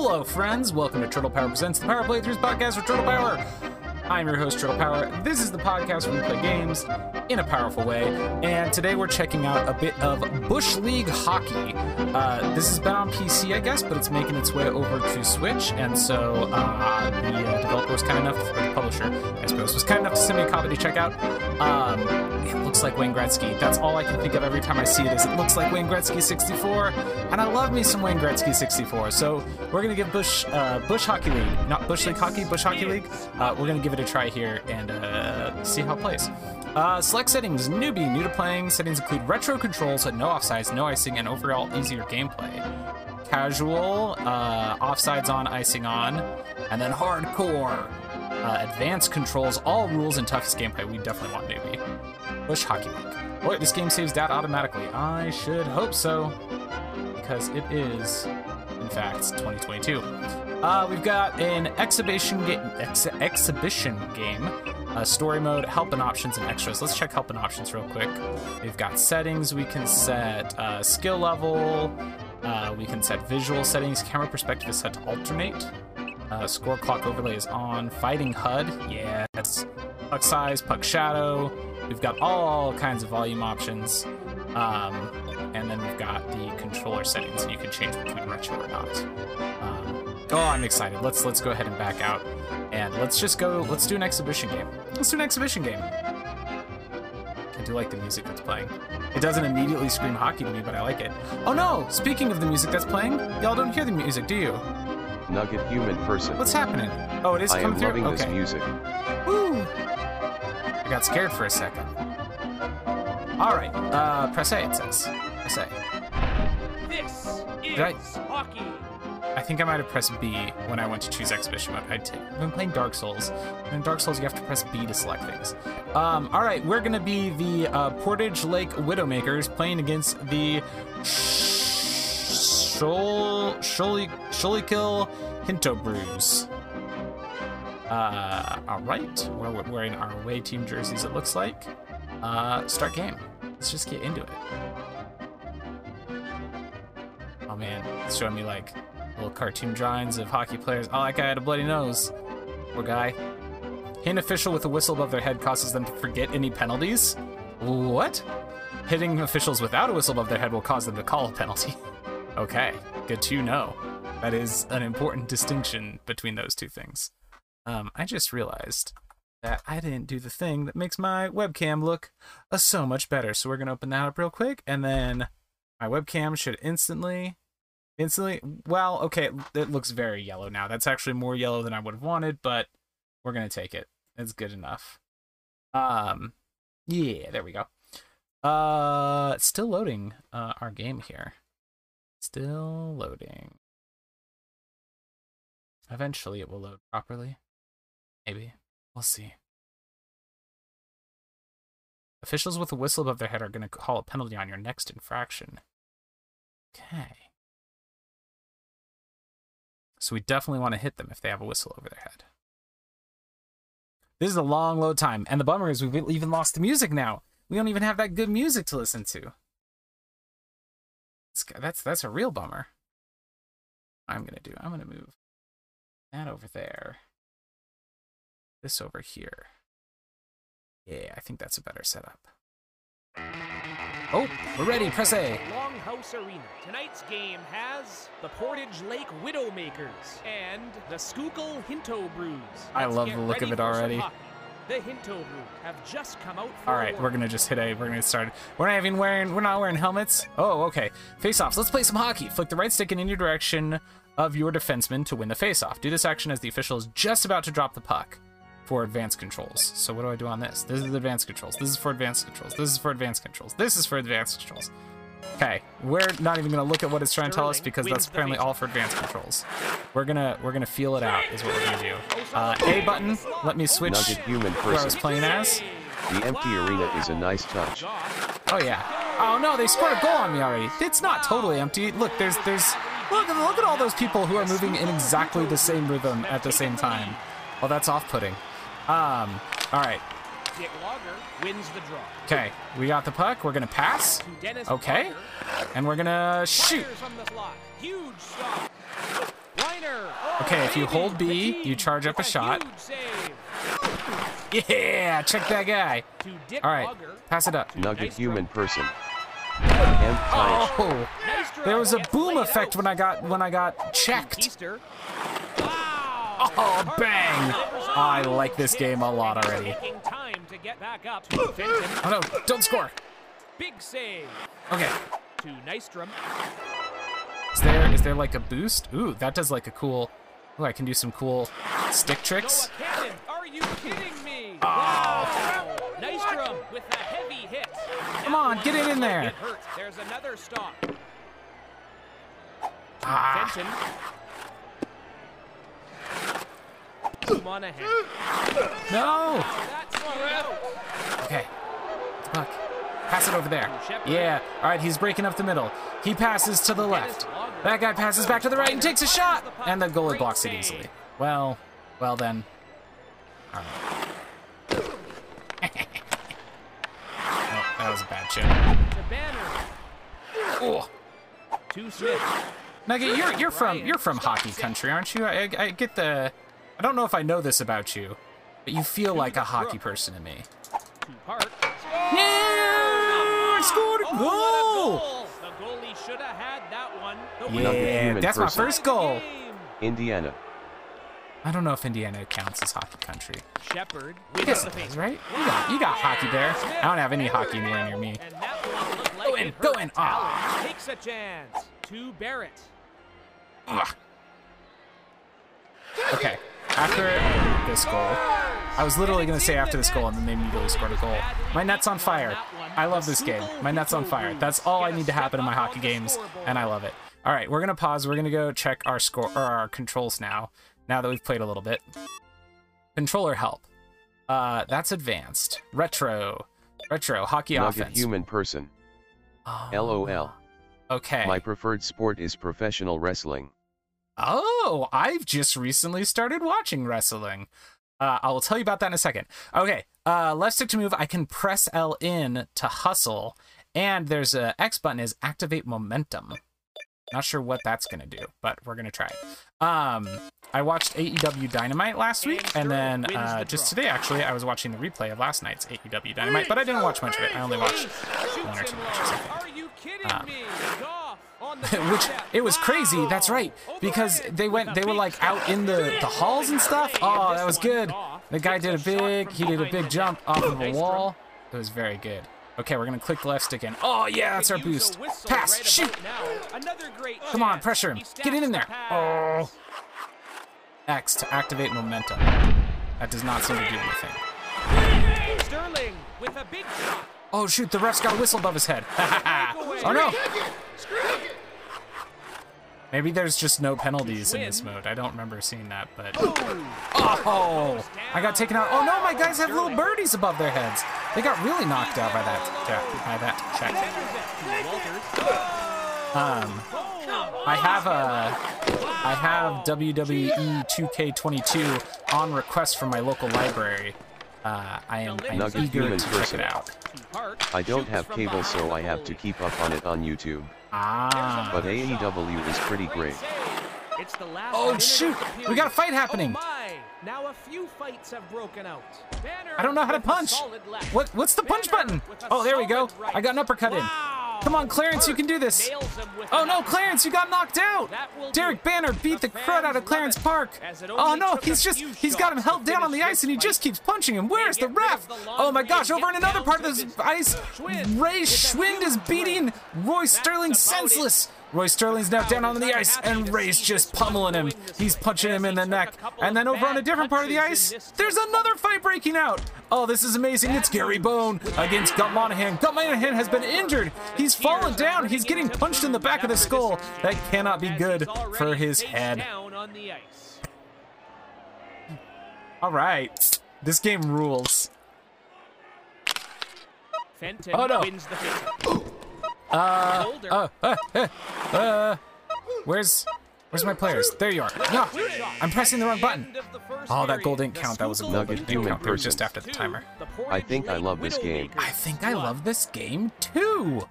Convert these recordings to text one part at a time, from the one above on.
Hello, friends. Welcome to Turtle Power Presents the Power Playthroughs podcast for Turtle Power. I'm your host, Turtle Power. This is the podcast where we play games in a powerful way. And today we're checking out a bit of Bush League Hockey. Uh, this has been on PC, I guess, but it's making its way over to Switch. And so uh, the uh, developer was kind enough, or the publisher, I suppose, was kind enough to send me a copy to check out. Um, it looks like Wayne Gretzky. That's all I can think of every time I see it is it looks like Wayne Gretzky 64. And I love me some Wayne Gretzky 64. So we're to give Bush, uh, Bush Hockey League, not Bush League Hockey, Bush Hockey League, uh, we're to give it a try here and uh, see how it plays. Uh, select settings, newbie, new to playing. Settings include retro controls, no offsides, no icing, and overall easier gameplay. Casual, uh, offsides on, icing on, and then hardcore. Uh, advanced controls, all rules, and toughest gameplay. We definitely want newbie. Bush Hockey League. Boy, this game saves data automatically. I should hope so, because it is, in fact, 2022. Uh, we've got an exhibition game, ex- exhibition game, story mode, help and options, and extras. Let's check help and options real quick. We've got settings. We can set uh, skill level. Uh, we can set visual settings. Camera perspective is set to alternate. Uh, score clock overlay is on. Fighting HUD, yes. Puck size, puck shadow. We've got all kinds of volume options. Um, and then we've got the controller settings, and you can change between retro or not. Um, Oh, I'm excited. Let's let's go ahead and back out, and let's just go. Let's do an exhibition game. Let's do an exhibition game. I do like the music that's playing. It doesn't immediately scream hockey to me, but I like it. Oh no! Speaking of the music that's playing, y'all don't hear the music, do you? Nugget human person. What's happening? Oh, it is I coming am through. loving okay. this music. Woo! I got scared for a second. All right. Uh, press A. It says. Press A. This is Right. hockey. I think I might have pressed B when I went to choose exhibition mode. Take, I've been playing Dark Souls. And in Dark Souls, you have to press B to select things. Um, all right, we're gonna be the uh, Portage Lake Widowmakers playing against the Shol Sholi Sholikil Hinto Brews. Uh, all right, we're wearing our away team jerseys. It looks like. Uh, start game. Let's just get into it. Oh man, it's showing me like little cartoon drawings of hockey players. Oh, that guy had a bloody nose. Poor guy. Hit official with a whistle above their head causes them to forget any penalties. What? Hitting officials without a whistle above their head will cause them to call a penalty. okay, good to know. That is an important distinction between those two things. Um, I just realized that I didn't do the thing that makes my webcam look uh, so much better. So we're gonna open that up real quick, and then my webcam should instantly instantly well okay it, looks very yellow now. That's actually more yellow than i would have wanted but we're gonna take it. It's good enough. Um yeah there we go. Uh still loading uh our game here. Still loading. Eventually it will load properly maybe we'll see officials with a whistle above their head are going to call a penalty on your next infraction okay so we definitely want to hit them if they have a whistle over their head. This is a long load time, and the bummer is we've even lost the music now. We don't even have that good music to listen to. That's that's a real bummer. I'm gonna do. I'm gonna move that over there. This over here. Yeah, I think that's a better setup. Oh, we're ready. Press A. Longhouse Arena. Tonight's game has the Portage Lake Widowmakers and the Schuylkill Hinto Brews. I Let's love the look of it already. The Hinto Brews have just come out for All we're gonna just hit A. We're gonna get started. We're not even wearing. We're not wearing helmets. Oh, okay. Face-offs. Let's play some hockey. Flick the right stick in any direction of your defenseman to win the face-off. Do this action as the official is just about to drop the puck for advanced controls. So what do I do on this? This is advanced controls. This is for advanced controls. This is for advanced controls. This is for advanced controls. Okay, we're not even gonna look at what it's trying to tell us because that's apparently all for advanced controls. We're gonna we're gonna feel it out is what we're gonna do. Uh, a button. Let me switch Nugget human where I was playing as. The empty arena is a nice touch. Oh yeah. Oh no, they scored a goal on me already. It's not totally empty. Look, there's there's look look at all those people who are moving in exactly the same rhythm at the same time. Well, that's off-putting. Um. All right. Dick Logger wins the draw. Okay. We got the puck. We're gonna pass, To Okay. Parker. and we're gonna shoot. Fires from the slot. Huge shot. Ryan Oh, Okay, if you hold B, you charge up with a shot. Yeah, check that guy. To Dick All right, Auger. pass it up. Nugget Nice human person. Oh, there was a boom effect when I got when I got checked. Keister. Wow. Oh, bang! I like this game a lot already. Time to get back up. Oh no, don't score. Big save Okay, to Nystrom. is there is there like a boost? Ooh, that does like a cool. Ooh, I can do some cool stick tricks. Are you kidding me? Oh. Wow. Nystrom with a heavy hit. Come on, get it in there. It. There's another stop. Ah, Monahan. no. That's one out. Okay, look, pass it over there. Yeah. All right, he's breaking up the middle. He passes to the left. That guy passes back to the right and takes a shot, and the goalie blocks it easily. Well, well then. Right. oh, that was a bad chip. Oh. Nugget, you're you're from you're from hockey country, aren't you? I, I get the. I don't know if I know this about you, but you feel like a hockey person to me. To Yeah, scored a Oh, goal. what a goal! The goalie should have had that one. Yeah, that's my first goal. Indiana. I don't know if Indiana counts as hockey country. Shepard. Yes, it does, right? You got you got hockey there. I don't have any hockey anywhere near me. And that one looked like Go in, go in. Talon. Ah. Takes a chance. To Barrett. Ugh. Okay, after this goal, I was literally gonna say after this goal, and then they immediately scored a goal. My net's on fire. I love this game. My net's on fire. That's all I need to happen in my hockey games, and I love it. All right, we're gonna pause. We're gonna go check our score or our controls now. Now that we've played a little bit. Controller help. Uh, that's advanced. Retro. Retro hockey Nugget offense. human person. Oh, LOL. Okay. My preferred sport is professional wrestling. Oh, I've just recently started watching wrestling. Uh, I will tell you about that in a second. Okay, uh, left stick to move. I can press L in to hustle, and there's a X button is activate momentum. Not sure what that's gonna do, but we're gonna try it. Um, I watched AEW Dynamite last week, and then uh, just today actually, I was watching the replay of last night's AEW Dynamite, but I didn't watch much of it. I only watched one or two matches. I think. Are you kidding Um, me? Goff on the which it was crazy that's right. Because they went they were like out in the the halls and stuff. Oh that was good. the guy did a big he did a big jump off of a wall. It was very good. Okay we're gonna click the left stick in oh yeah that's our Could use a boost. pass. shoot. about now. Another great come on pressure him. Get in there. oh. X to activate momentum. That does not seem to do anything. Sterling with a big shot. oh shoot the ref's got a whistle above his head. Oh no Maybe there's just no penalties in this mode. I don't remember seeing that, but Oh, I got taken out. Oh no, my guys have little birdies above their heads. They got really knocked out by that check. By that check. Um, I have a, I have WWE 2K22 on request from my local library. Uh, I am I'm Nugget eager human to check person. it out. I don't have cable so I have to keep up on it on YouTube. Ah, But AEW is pretty great. It's the last Oh, shoot. We got a fight happening. Oh my. Now a few fights have broken out. Banner I don't know how to punch. What what's the punch Banner button? Oh, there we go. right. I got an uppercut in. Come on, Clarence, you can do this. Nails him with Oh no. Clarence, you got knocked out! That will do Derek. Banner beat the The crud out of Clarence Park. Oh no, he's just, he's got him held down on the ice and he just keeps punching him. Where's the ref? Oh my gosh, over in another part of this ice, Ray Schwind is beating. Roy Sterling senseless. Roy Sterling's now down on the ice and Ray's just pummeling him. He's punching him in the neck. And then over on a different part of the ice, there's another fight breaking out. Oh, this is amazing. It's Gary Bone against Gut Monahan. Gut Monahan has been injured. He's fallen down. He's getting punched in the back of the skull. That cannot be good for his head. down on the ice. All right. This game rules. Fenton Oh, no. wins the face. Uh, uh, uh, uh, uh, where's, where's my players? There you are. No, I'm pressing the wrong button. End of the first Oh, that goal didn't count. That was a goal, Nugget but didn't count. It was just after the timer. I think I love this game. I think I love this game too.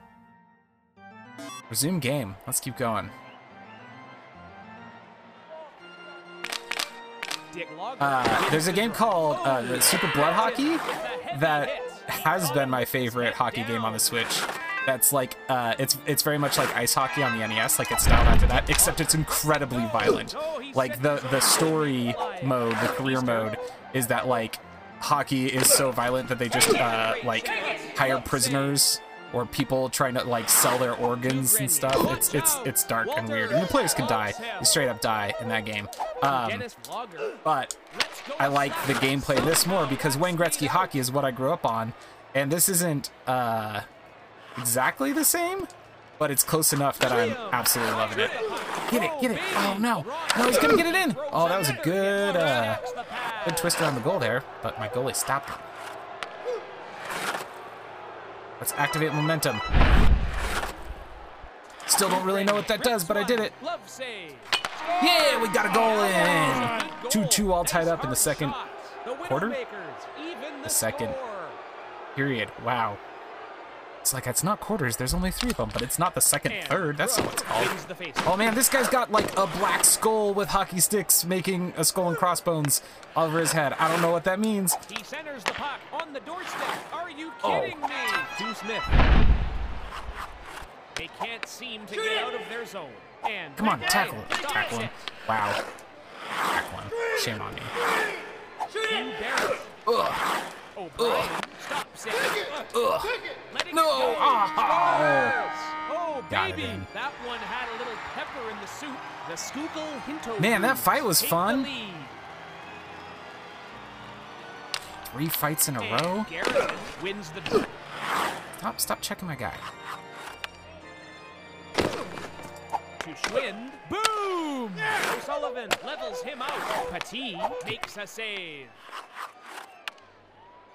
Resume game. Let's keep going. Uh, there's a game called uh, Super Blood Hockey that has been my favorite hockey game on the Switch. That's like uh, it's it's very much like ice hockey on the NES, like it's styled after that, except it's incredibly violent. Like the the story mode, the career mode, is that like hockey is so violent that they just uh, like hire prisoners or people trying to like sell their organs and stuff. It's it's it's dark and weird, and the players can die. You straight up die in that game. Um, but I like the gameplay this more because Wayne Gretzky hockey is what I grew up on, and this isn't uh, exactly the same, but it's close enough that I'm absolutely loving it. Get it, get it! Oh no, no, he's gonna get it in. Oh, that was a good uh, good twist around the goal there, but my goalie stopped it. Let's activate momentum. Still don't really know what that does, but I did it. Yeah, we got a goal in. 2-2 all tied up in the second quarter? The second. period. Wow. It's like it's not quarters. There's only three of them, but it's not the second And third. That's what it's called. wins the face. Oh man, this guy's got like a black skull with hockey sticks making a skull and crossbones over his head. I don't know what that means. He centers the puck on the doorstep. Are you Oh. me? To Smith. They can't seem to get out of their zone. And Come on, tackle it. Tackle him. Wow. Tackle him. Shame on me. Ugh. O'Brien stops it. Ugh. No. it go. Oh, Got baby. That one had a little pepper in the soup. The Schuylkill Hinto Man, that fight was fun. Three fights in a And row. Garrison wins the. Stop, stop checking my guy. to Schwind. Boom! O'Sullivan levels him out. Petit makes a save.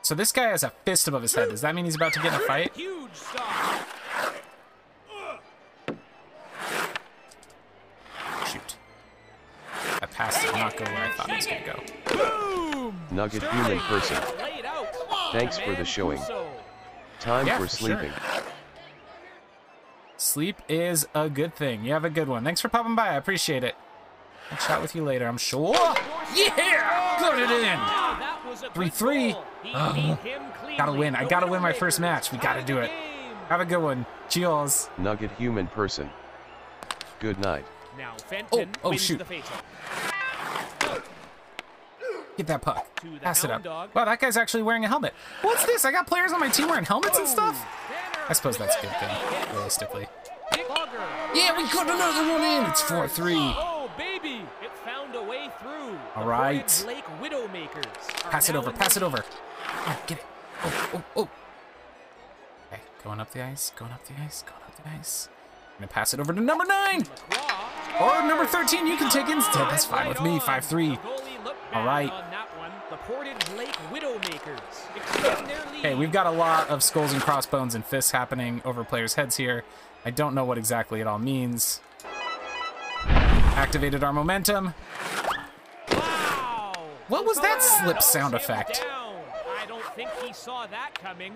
So this guy has a fist above his head. Does that mean he's about to get in a fight? Huge stop. Shoot. That pass did not go where I thought it was gonna go. Boom! Nugget Sterling human person. Thanks for the showing. Time Yeah, for for sure. sleeping. Sleep is a good thing. You have a good one. Thanks for popping by. I appreciate it. I'll chat with you later, I'm sure. Yeah! Got it in! That was a good 3-3. Oh. beat him cleanly. Gotta win. I gotta win my first match. We gotta do it. Have a good one. Cheers. Nugget human person. Good night. Now oh, Fenton Oh, oh, wins shoot. the faceoff. Get that puck. Pass it up. dog. Wow, that guy's actually wearing a helmet. What's this? I got players on my team wearing helmets and stuff? I suppose that's a good thing, realistically. Dick Logger. Yeah, we got another one in. It's 4-3. Oh, baby! It found a way through. All The right. Portage Lake Widowmakers. are Pass it over. Pass it over. Oh, get it. Oh, oh, oh. Okay, going up the ice. Going up the ice. Going up the ice. I'm gonna pass it over to number nine. Or number 13, you can take instead. That's fine with me. 5-3. All right. goalie looked All bad right. on that one. The Portage Lake Widowmakers extend their lead. Okay, we've got a lot of skulls and crossbones and fists happening over players' heads here. I don't know what exactly it all means. Activated our momentum. What was that slip sound effect? I don't think he saw that coming.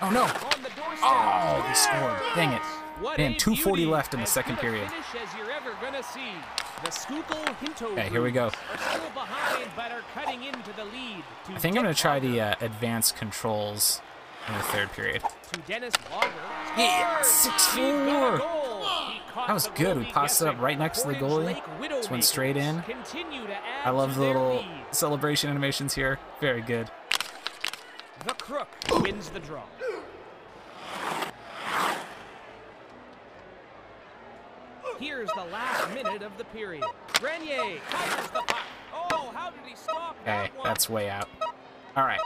Oh no. on the doorstep. Oh, he scored. Dang it. Man, 2:40 left in the second period. Finish as you're ever gonna see. The Schuylkill Hinto Okay, here we go. Brews Are still behind, but are cutting into the lead. To I think I'm gonna try the uh, advanced controls in the third period. to. Yeah, 6-4. That was good. We passed it up right next to the goalie. Just went straight in. Widowmakers Continue to add I love the little celebration animations here. Very good. The Crook wins the draw. Here's the last minute of the period. Grenier fires the puck. Oh, how did he stop that Okay, one? that's way out. All right.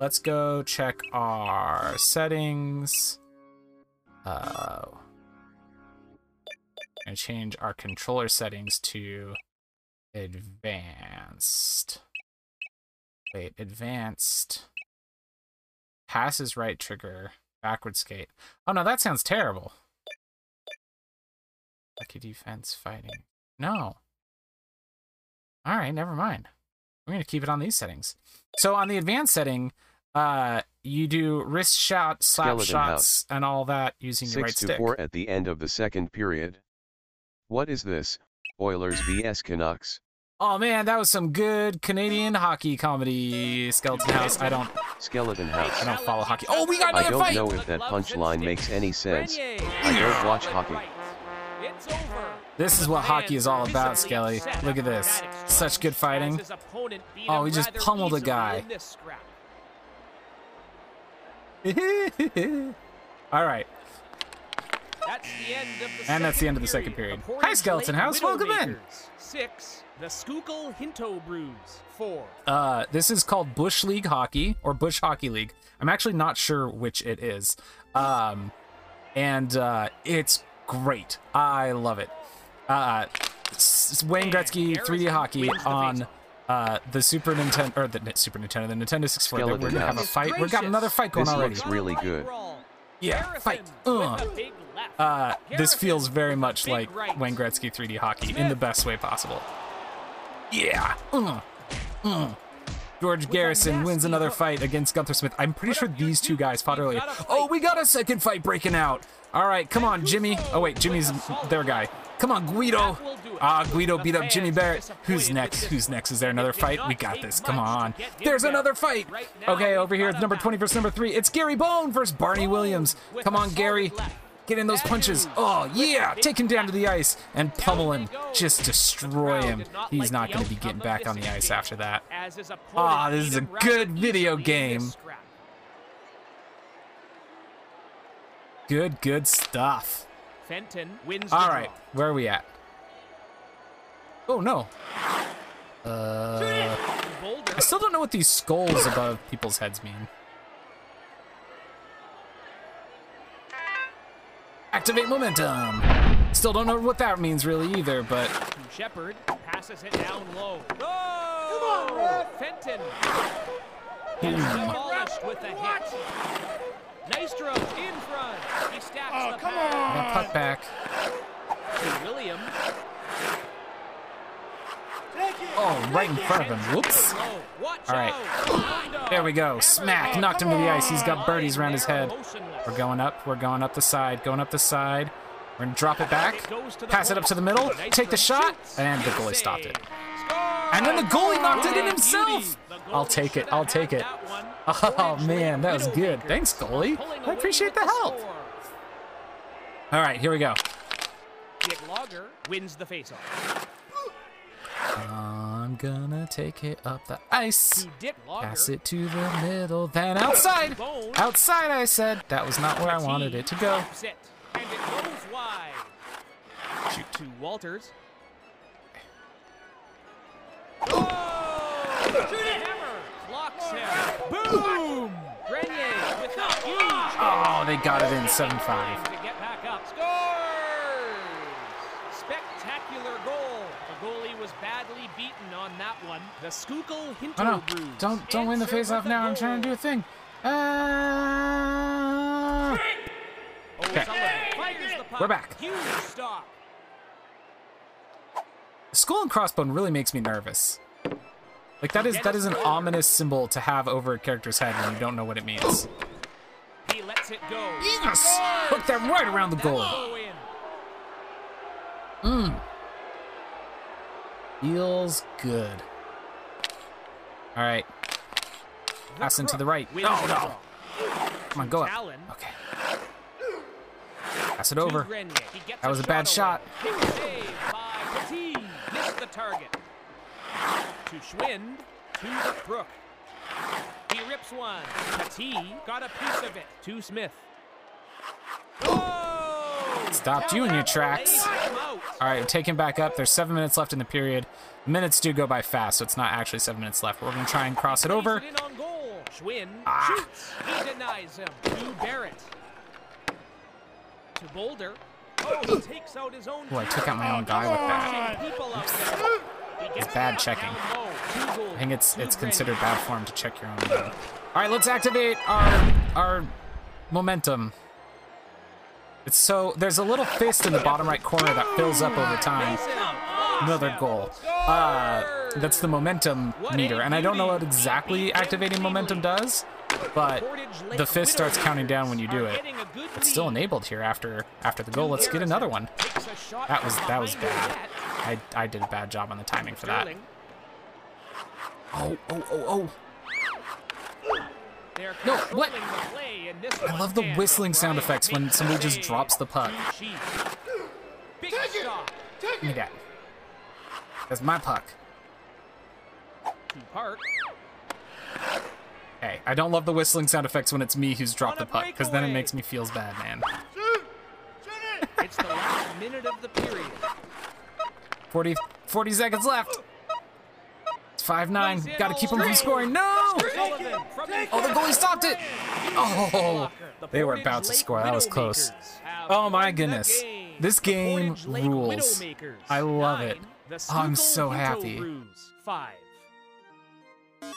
Let's go check our settings. Uh, and change our controller settings to advanced. Wait, advanced. Passes right trigger, backward skate. Oh no, that sounds terrible. Lucky defense fighting. No. All right, never mind. We're going to keep it on these settings. So on the advanced setting, Uh, you do wrist shots, slap Skeleton shots, house. and all that using your 6 right to stick. 4 at the end of the second period. What is this? Oilers vs Canucks. Oh man, that was some good Canadian hockey comedy. Skeleton House. I don't, Skeleton House. I don't follow hockey. Oh, we got I don't fight. know if that punchline makes any sense. I don't watch hockey. This is what hockey is all about, Skelly. Look at this. Such good fighting. His opponent beat Oh, he just pummeled a guy. in this scrap. all right. That's the end of the And that's the end of the second period. period. The Hi, Skeleton Portage House. Lake Welcome in. Six. The Schuylkill Hinto Brews. Four. Uh, this is called Bush League Hockey or Bush Hockey League. I'm actually not sure which it is. Um, and uh, it's great. I love it. Uh, s- Wayne Gretzky 3D Hockey on uh, the Super Nintendo or the Super Nintendo, the Nintendo 64. We're gonna have a fight. We've got another fight going on. This already. looks really good. Yeah, fight. Uh. Uh, this feels very much like Wayne Gretzky 3D hockey in the best way possible. Yeah. Uh, uh. George Garrison wins another fight against Gunther Smith. I'm pretty sure these two guys fought earlier. Oh, we got a second fight breaking out. All right, come on, Jimmy. Oh wait, Jimmy's their guy. Come on, Guido. Ah, Guido beat up Jimmy Barrett. Who's next? Who's next? Is there another fight? We got this. Come on. There's another fight. Okay, over here, number 20 versus number 3. It's Gary Bone versus Barney Williams. Come on, Gary. Get in those punches. Oh, yeah. Take him down to the ice and pummel him. Just destroy him. He's not going to be getting back on the ice after that. Ah, this is a good video game. Good, good stuff. Fenton wins All right, where are we at? Oh, no. Uh, I still don't know what these skulls above people's heads mean. Activate momentum. Still don't know what that means really either, but to Shepard passes it down low. Oh! Fenton gets demolished with a hit. Nystrom in front. He stacks the I pad got puck back. to William. Oh, right in front of him. Whoops. All right. There we go. Smack. Knocked him to the ice. He's got birdies around his head. We're going up. We're going up the side. Going up the side. We're going to drop it back. Pass it up to the middle. Take the shot. And the goalie stopped it. And then the goalie knocked it in himself. I'll take it. I'll take it. Oh, man. That was good. Thanks, goalie. I appreciate the help. All right, here we go. Dick Logger wins the faceoff. I'm gonna take it up the ice. To Dick Logger. Pass it to the middle, then outside. Outside, I said. That was not where I wanted it to go. Stops and it goes wide. Shoot to Walters. Oh! Hammer clocks him. Boom! Grenier with a huge Oh, they got it in 7 time 5. to get back up. Scores! Spectacular goal. The goalie was badly beaten on one. The Schuylkill Hinto Oh no. Brews Don't don't win the answer face off with a now. I'm trying to do a thing. Uh, Okay. O'Sullivan fires the puck. We're back. Huge stop. Skull and crossbone really makes me nervous. Like that is that is an ominous symbol to have over a character's head when you don't know what it means. He lets it go. Yes! Hook that right around the goal. Mmm. Feels good. All right. Pass into the right. Oh no. Come on, go up. Okay. Pass it over. Grenier. He gets That was a bad shot. Big save by Petit. Missed the target. To Schwind. To the Brook. He rips one. Petit got a piece of it. To Smith. Stopped you in your tracks. All right, take him back up. There's seven minutes left in the period. Minutes do go by fast, so it's not actually seven minutes left. We're gonna try and cross it over. Plays it in on goal. Schwind Ah. shoots. He denies him. To Barrett. To Boulder. Oh, he takes out his own. Oh, I took out my own guy with that. Pushing people up there. He gets It's bad checking. down low. Two goals. I think it's it's considered bad form to check your own. Guy. All right, let's activate our our momentum. So there's a little fist in the bottom right corner that fills up over time. Another goal. Uh, that's the momentum meter, and I don't know what exactly activating momentum does. but the fist starts counting down when you do it. It's still enabled here after after the goal. Let's get another one. That was that was bad. I I did a bad job on the timing for that. Oh oh oh oh. No, what? I love the whistling sound effects when somebody just drops the puck. Give me that. That's my puck. Hey, I don't love the whistling sound effects when it's me who's dropped the puck, because then it makes me feel bad, man. it's the last minute of the period. 40, 40 seconds left. It's 5-9. Gotta keep them from scoring. No! Oh, the goalie stopped it! Oh, they were about to score. That was close. Oh my goodness. This game rules. I love it. Oh, I'm so happy.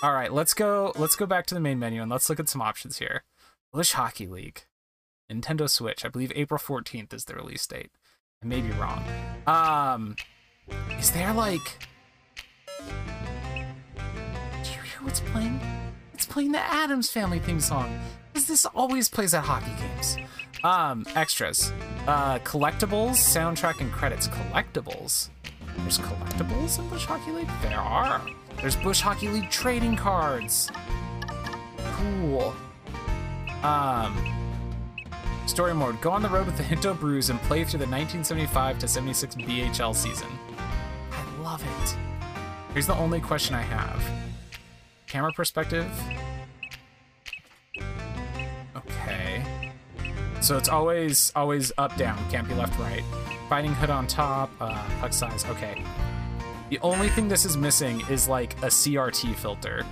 All right, let's go. Let's go back to the main menu and let's look at some options here. Bush Hockey League, Nintendo Switch. I believe April 14th is the release date. I may be wrong. Um, is there like? What's playing? It's playing the Addams Family theme song. Because this always plays at hockey games. Um, extras, uh, collectibles, soundtrack, and credits. Collectibles. There's collectibles in Bush Hockey League. There are. There's Bush Hockey League trading cards. Cool. Um, story mode. Go on the road with the Hinto Brews and play through the 1975 to 76 BHL season. I love it. Here's the only question I have. Camera perspective. Okay. So it's always always up down. Can't be left right. Fighting HUD on top. Uh, puck size. Okay. The only thing this is missing is like a CRT filter,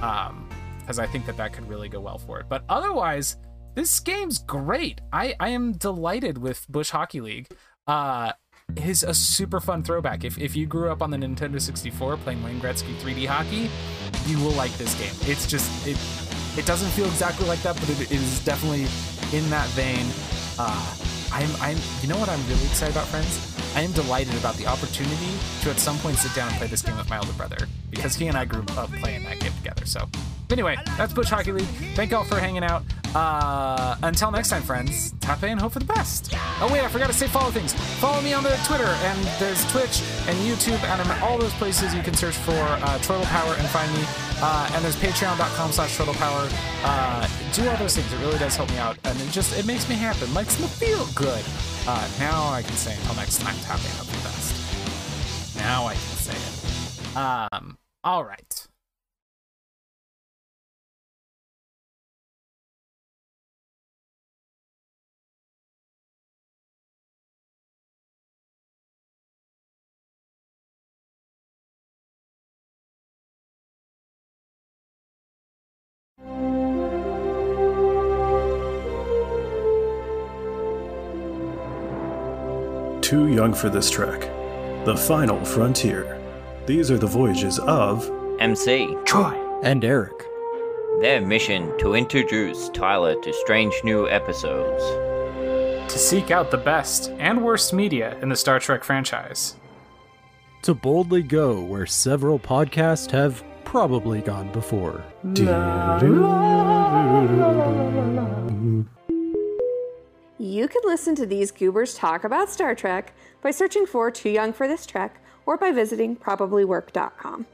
um, because I think that that could really go well for it. But otherwise, this game's great. I I am delighted with Bush Hockey League. Uh, it is a super fun throwback. If if you grew up on the Nintendo 64 playing Wayne Gretzky 3D hockey, you will like this game. It's just it it doesn't feel exactly like that, but it, it is definitely in that vein. Uh, I'm I'm you know what I'm really excited about, friends? I am delighted about the opportunity to at some point sit down and play this game with my older brother because he and I grew up playing that game together. So, anyway, that's Bush Hockey League. Thank y'all for hanging out. Uh, until next time, friends, tap and hope for the best. Oh, wait, I forgot to say follow things. Follow me on the Twitter, and there's Twitch and YouTube, and I'm at all those places you can search for uh, Turtle Power and find me. Uh, and there's patreon.com slash turtlepower. Uh, do all those things. It really does help me out. And it just, it makes me happy. Makes me feel good. Uh, now I can say until next time, tapping up the best. Now I can say it. Um, all right. Too young for this trek. The final frontier. These are the voyages of MC, Troy, and Eric. Their mission to introduce Tyler to strange new episodes. To seek out the best and worst media in the Star Trek franchise. To boldly go where several podcasts have probably gone before. You could listen to these goobers talk about Star Trek by searching for Too Young for This Trek or by visiting probablywork.com.